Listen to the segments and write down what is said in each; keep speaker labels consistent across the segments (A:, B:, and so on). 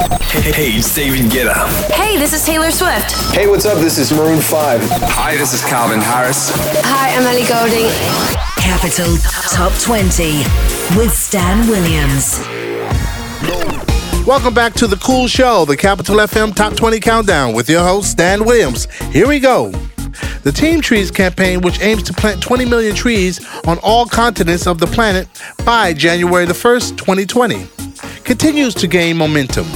A: Hey, it's David Guetta.
B: Hey, this is Taylor Swift.
C: Hey, what's up? This is Maroon 5.
A: Hi, this is Calvin Harris.
B: Hi, I'm Ellie Goulding.
D: Capital Top 20 with Stan Williams.
E: Welcome back to the cool show, the Capital FM Top 20 Countdown with your host, Stan Williams. Here we go. The Team Trees campaign, which aims to plant 20 million trees on all continents of the planet by January the 1st, 2020, continues to gain momentum.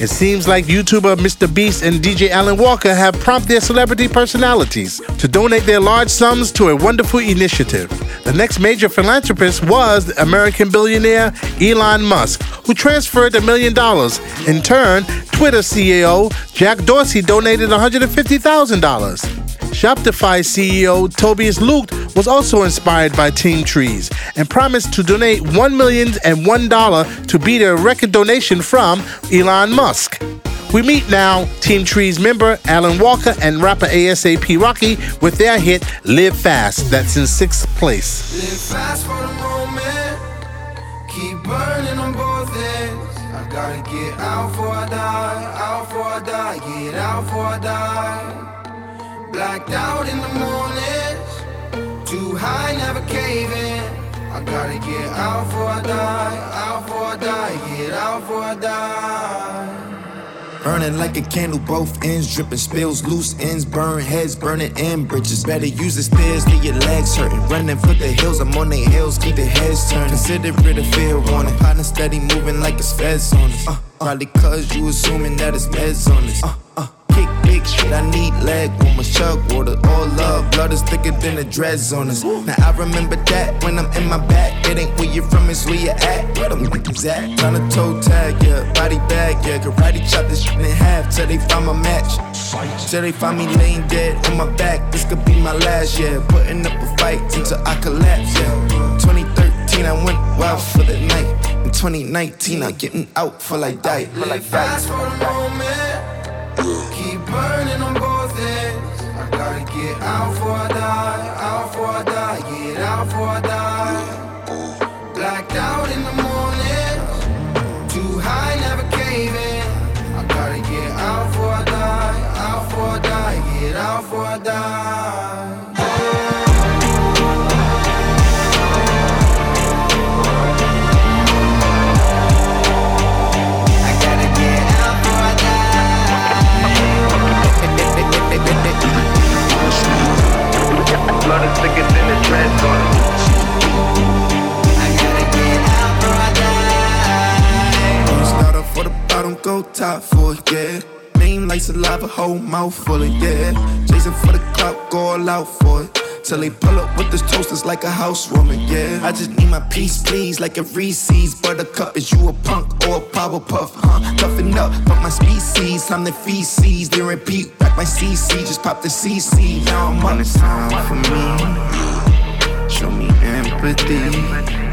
E: It seems like YouTuber Mr. Beast and DJ Alan Walker have prompted their celebrity personalities to donate their large sums to a wonderful initiative. The next major philanthropist was American billionaire Elon Musk, who transferred a million dollars. In turn, Twitter CEO Jack Dorsey donated $150,000. Shopify CEO Tobias Lütke was also inspired by Team Trees and promised to donate $1 million and $1 to beat a record donation from Elon Musk. We meet now Team Trees member Alan Walker and rapper ASAP Rocky with their hit Live Fast, that's in sixth place.
F: Live fast for the moment. Keep burning on both ends. I gotta get out before I die. Out before I die. Get out before I die. Blacked out in the mornings. Too high, never caving. I gotta get out before I die. Out before I die. Get out before I die.
G: Burning like a candle, both ends dripping, spills loose ends, burn heads, burning in bridges. Better use the stairs, get your legs hurting. Running for the hills, I'm on their heels, keep the heads turning. Consider it a fair warning. Partner steady moving like it's feds on us. Uh, probably cause you assuming that it's meds on us. Uh, uh, big shit, I need leg warmers, chug water, all love. Blood is thicker than the dreads on us. Now I remember that when I'm in my back. It ain't where you're from, it's where you at. Where them niggas at? Tryna toe tag, yeah, body bag, yeah. Karate chop this shit in half till they find my match. Till they find me laying dead on my back. This could be my last, yeah. Putting up a fight until I collapse, yeah. 2013, I went wild for the night. In 2019, I'm getting out for like die. For like
F: Live fast for a moment. Burning on both ends. I gotta get out before I die. Out before I die. Get out before I die. Blacked out in the morning. Too high, never caving. I gotta get out before I die. Out before I die. Get out before I
G: go top for it, yeah. Name like saliva, whole mouth full of, yeah. Chasing for the clock, go all out for it. Till they pull up with this toasters like a housewarming, yeah. I just need my peace, please, like a Reese's. Buttercup, is you a punk or a power puff, huh? Toughen up, but my species, I'm the feces. They repeat, back my CC, just pop the CC. Now I'm on it's time for me. Show me empathy.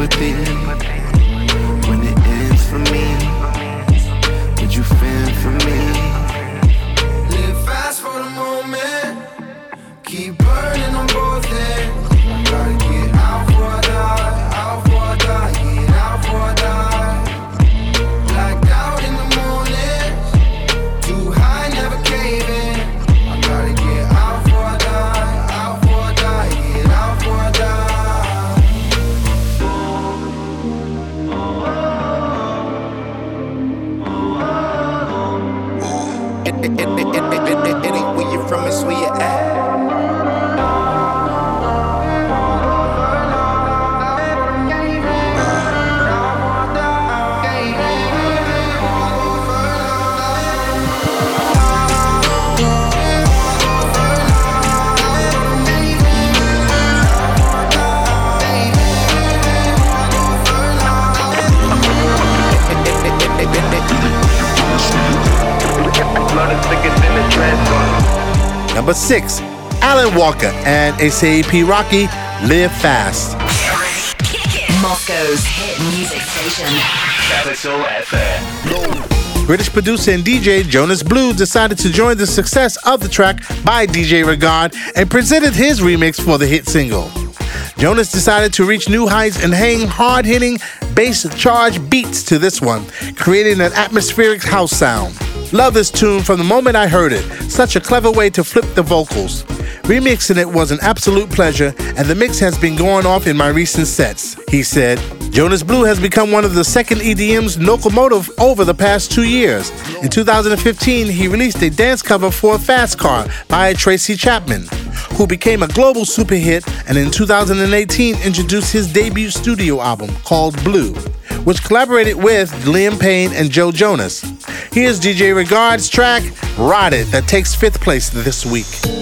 G: Empathy.
E: Number six, Alan Walker and ASAP Rocky, Live Fast.
D: Moscow's hit music station.
A: Capital FM.
E: British producer and DJ Jonas Blue decided to join the success of the track by DJ Regard and presented his remix for the hit single. Jonas decided to reach new heights and hang hard hitting bass charge beats to this one, creating an atmospheric house sound. Love this tune from the moment I heard it. Such a clever way to flip the vocals. Remixing it was an absolute pleasure, and the mix has been going off in my recent sets, he said. Jonas Blue has become one of the second EDM's locomotive over the past two years. In 2015, he released a dance cover for Fast Car by Tracy Chapman, who became a global super hit, and in 2018 introduced his debut studio album called Blue which collaborated with Liam Payne and Joe Jonas. Here's DJ Regard's track, It, that takes fifth place this week.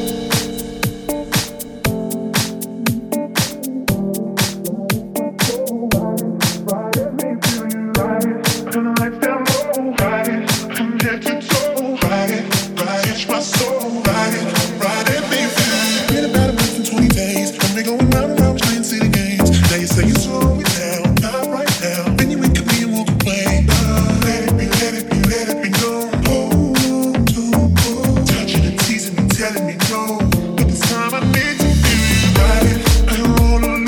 E: let
H: go. But this time I need to be right. I wanna.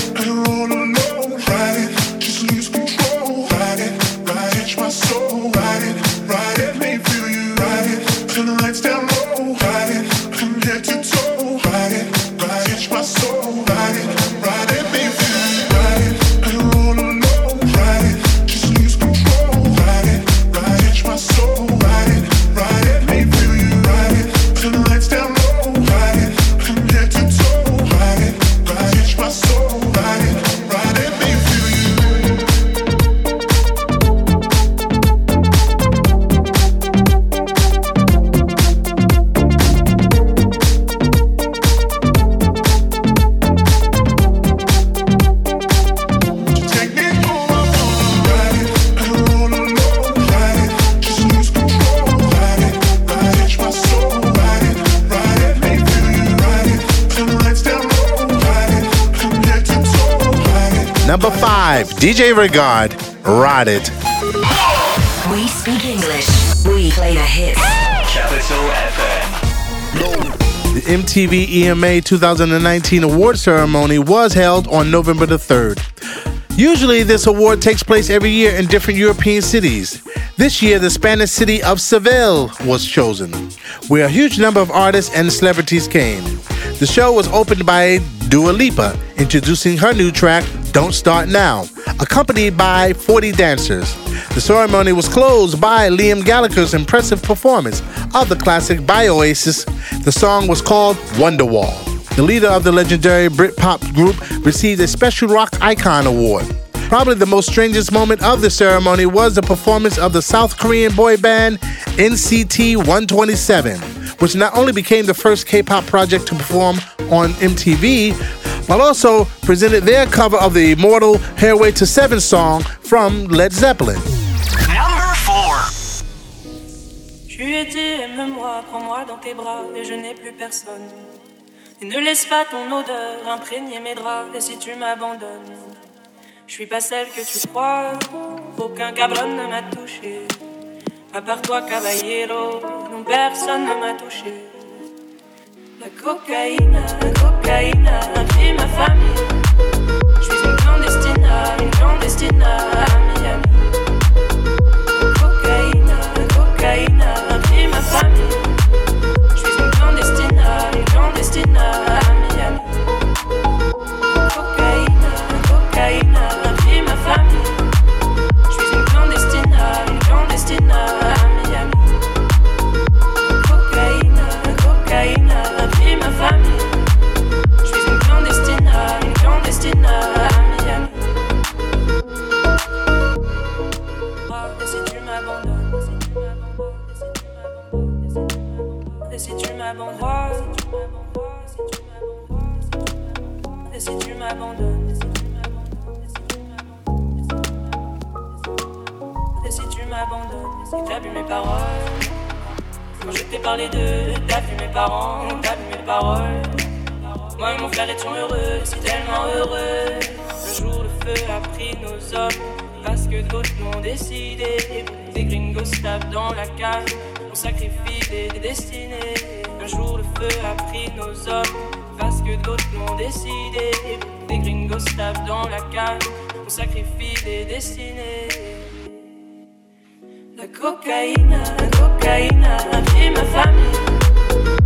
E: Regard, Ride It.
D: We speak English. We play the hits.
A: Capital FM.
E: The MTV EMA 2019 award ceremony was held on November the 3rd. Usually, this award takes place every year in different European cities. This year, the Spanish city of Seville was chosen, where a huge number of artists and celebrities came. The show was opened by Dua Lipa, introducing her new track, Don't Start Now, accompanied by 40 dancers. The ceremony was closed by Liam Gallagher's impressive performance of the classic by Oasis. The song was called Wonderwall. The leader of the legendary Britpop group received a Special Rock Icon Award. Probably the most strangest moment of the ceremony was the performance of the South Korean boy band NCT 127, which not only became the first K pop project to perform on MTV, also presented their cover of the immortal Stairway to Seven song from Led Zeppelin.
I: Number 4.
J: Tu étais, aime-moi, prends-moi dans tes bras, et je n'ai plus personne. Et ne laisse pas ton odeur imprégner mes draps, et si tu m'abandonnes, je suis pas celle que tu crois, aucun cabron ne m'a touché. À part toi, caballero, non, personne ne m'a touché. La cocaïne, la cocaïne a ma famille. Je suis une clandestine, une clandestine Parlé d'eux. T'as vu mes parents T'as vu mes paroles. Moi et mon frère étions heureux Si tellement heureux. Le jour le feu a pris nos hommes Parce que d'autres l'ont décidé. Des gringos tapent dans la cave On sacrifie des destinées. Un jour le feu a pris nos hommes parce que d'autres l'ont décidé. Des gringos tapent dans la cave, on sacrifie des destinées. La cocaïne, la cocaïne a pris ma famille.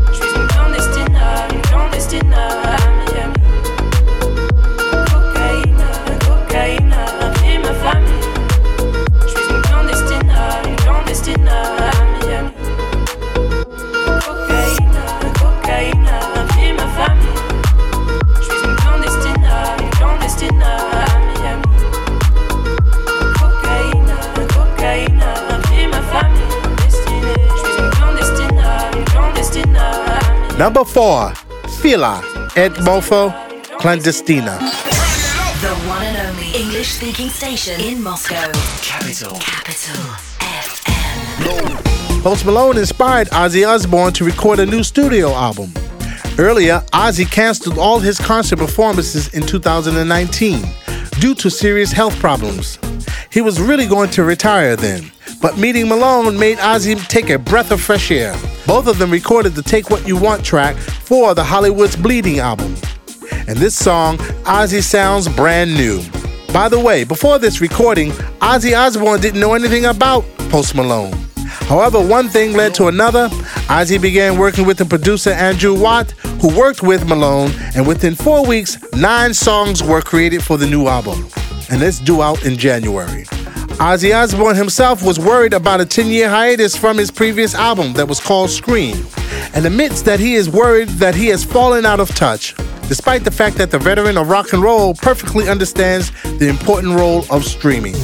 J: Je suis une clandestine, une clandestine
K: Number four, FILV, Ed Mofo, Clandestina.
D: The one and only English speaking station in Moscow.
A: Capital.
D: Capital FM.
K: Post Malone inspired Ozzy Osbourne to record a new studio album. Earlier, Ozzy canceled all his concert performances in 2019 due to serious health problems. He was really going to retire then, but meeting Malone made Ozzy take a breath of fresh air. Both of them recorded the Take What You Want track for the Hollywood's Bleeding album. And this song, Ozzy sounds brand new. By the way, before this recording, Ozzy Osbourne didn't know anything about Post Malone. However, one thing led to another. Ozzy began working with the producer Andrew Watt, who worked with Malone, and within four weeks, nine songs were created for the new album. And it's due out in January. Ozzy Osbourne himself was worried about a 10 year hiatus from his previous album that was called Scream, and admits that he is worried that he has fallen out of touch, despite the fact that the veteran of rock and roll perfectly understands the important role of streaming.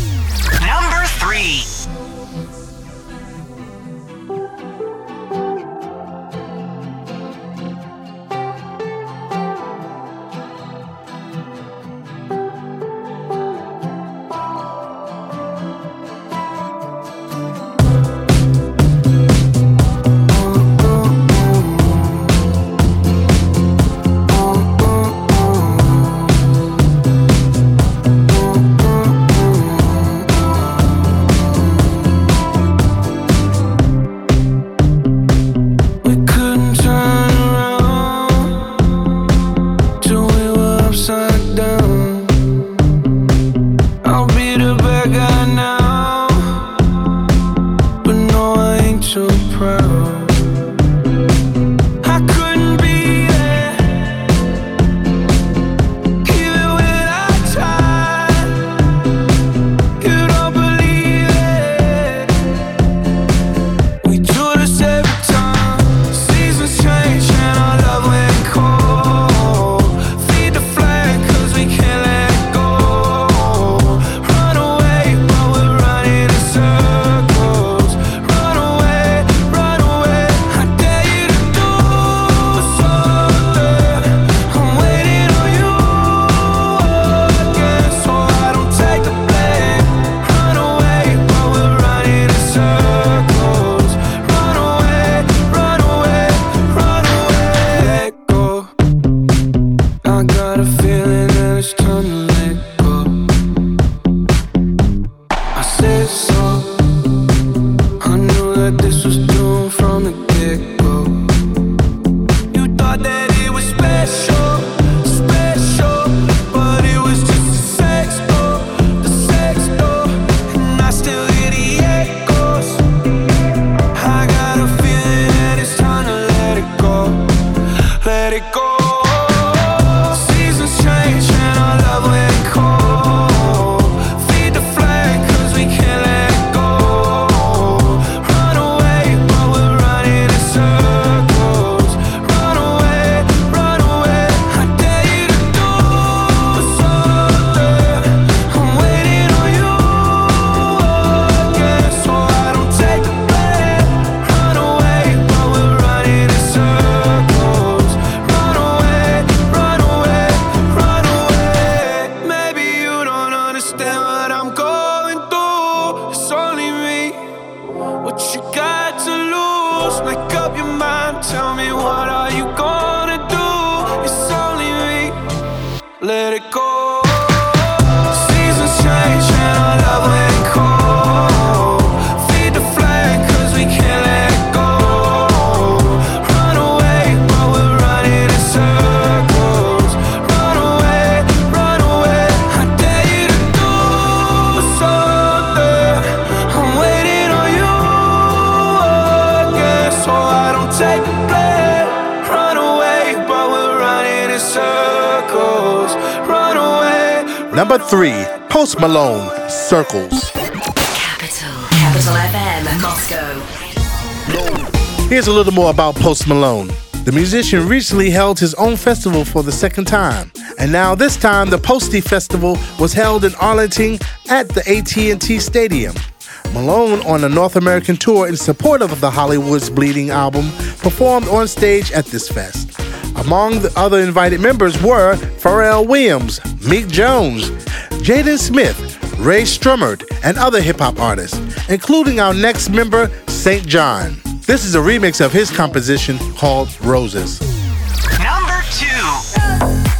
L: you gonna do? It's only me. Let it go.
E: Number three, Post Malone, Circles.
D: Capital. Capital FM, Moscow.
E: Here's a little more about Post Malone. The musician recently held his own festival for the second time, and now this time the Posty Festival was held in Arlington at the AT&T Stadium. Malone, on a North American tour in support of the Hollywood's Bleeding album, performed on stage at this fest. Among the other invited members were Pharrell Williams, Meek Jones, Jaden Smith, Rae Sremmurd, and other hip hop artists, including our next member, SAINt JHN. This is a remix of his composition called Roses.
I: Number two.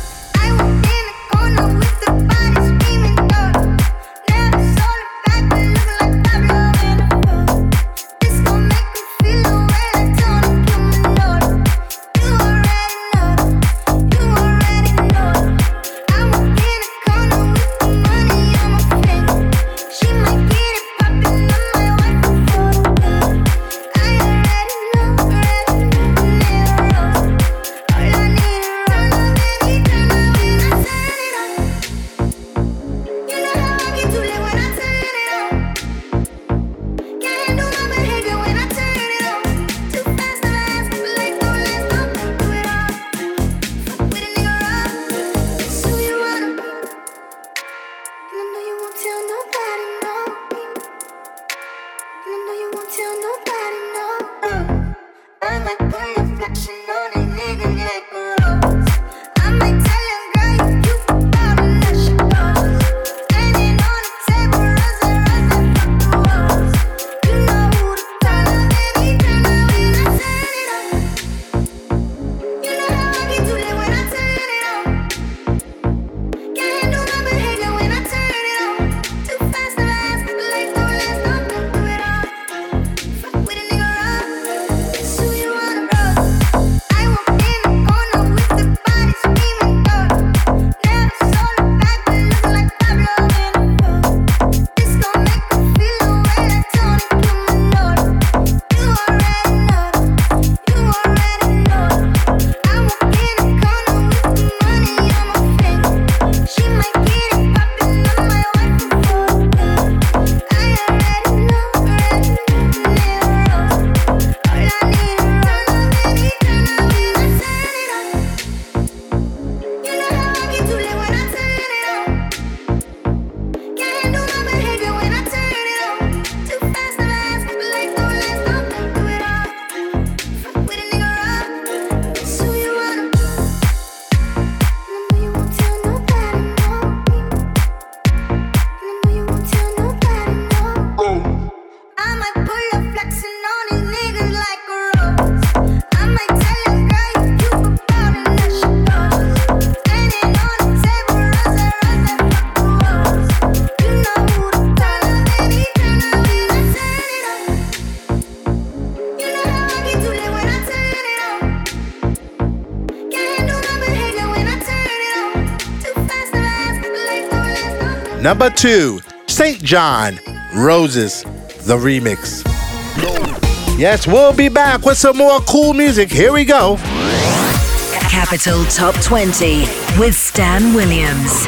E: Number two, SAINt JHN, Roses, the remix. Yes, we'll be back with some more cool music. Here we go.
D: Capital Top 20 with Stan Williams.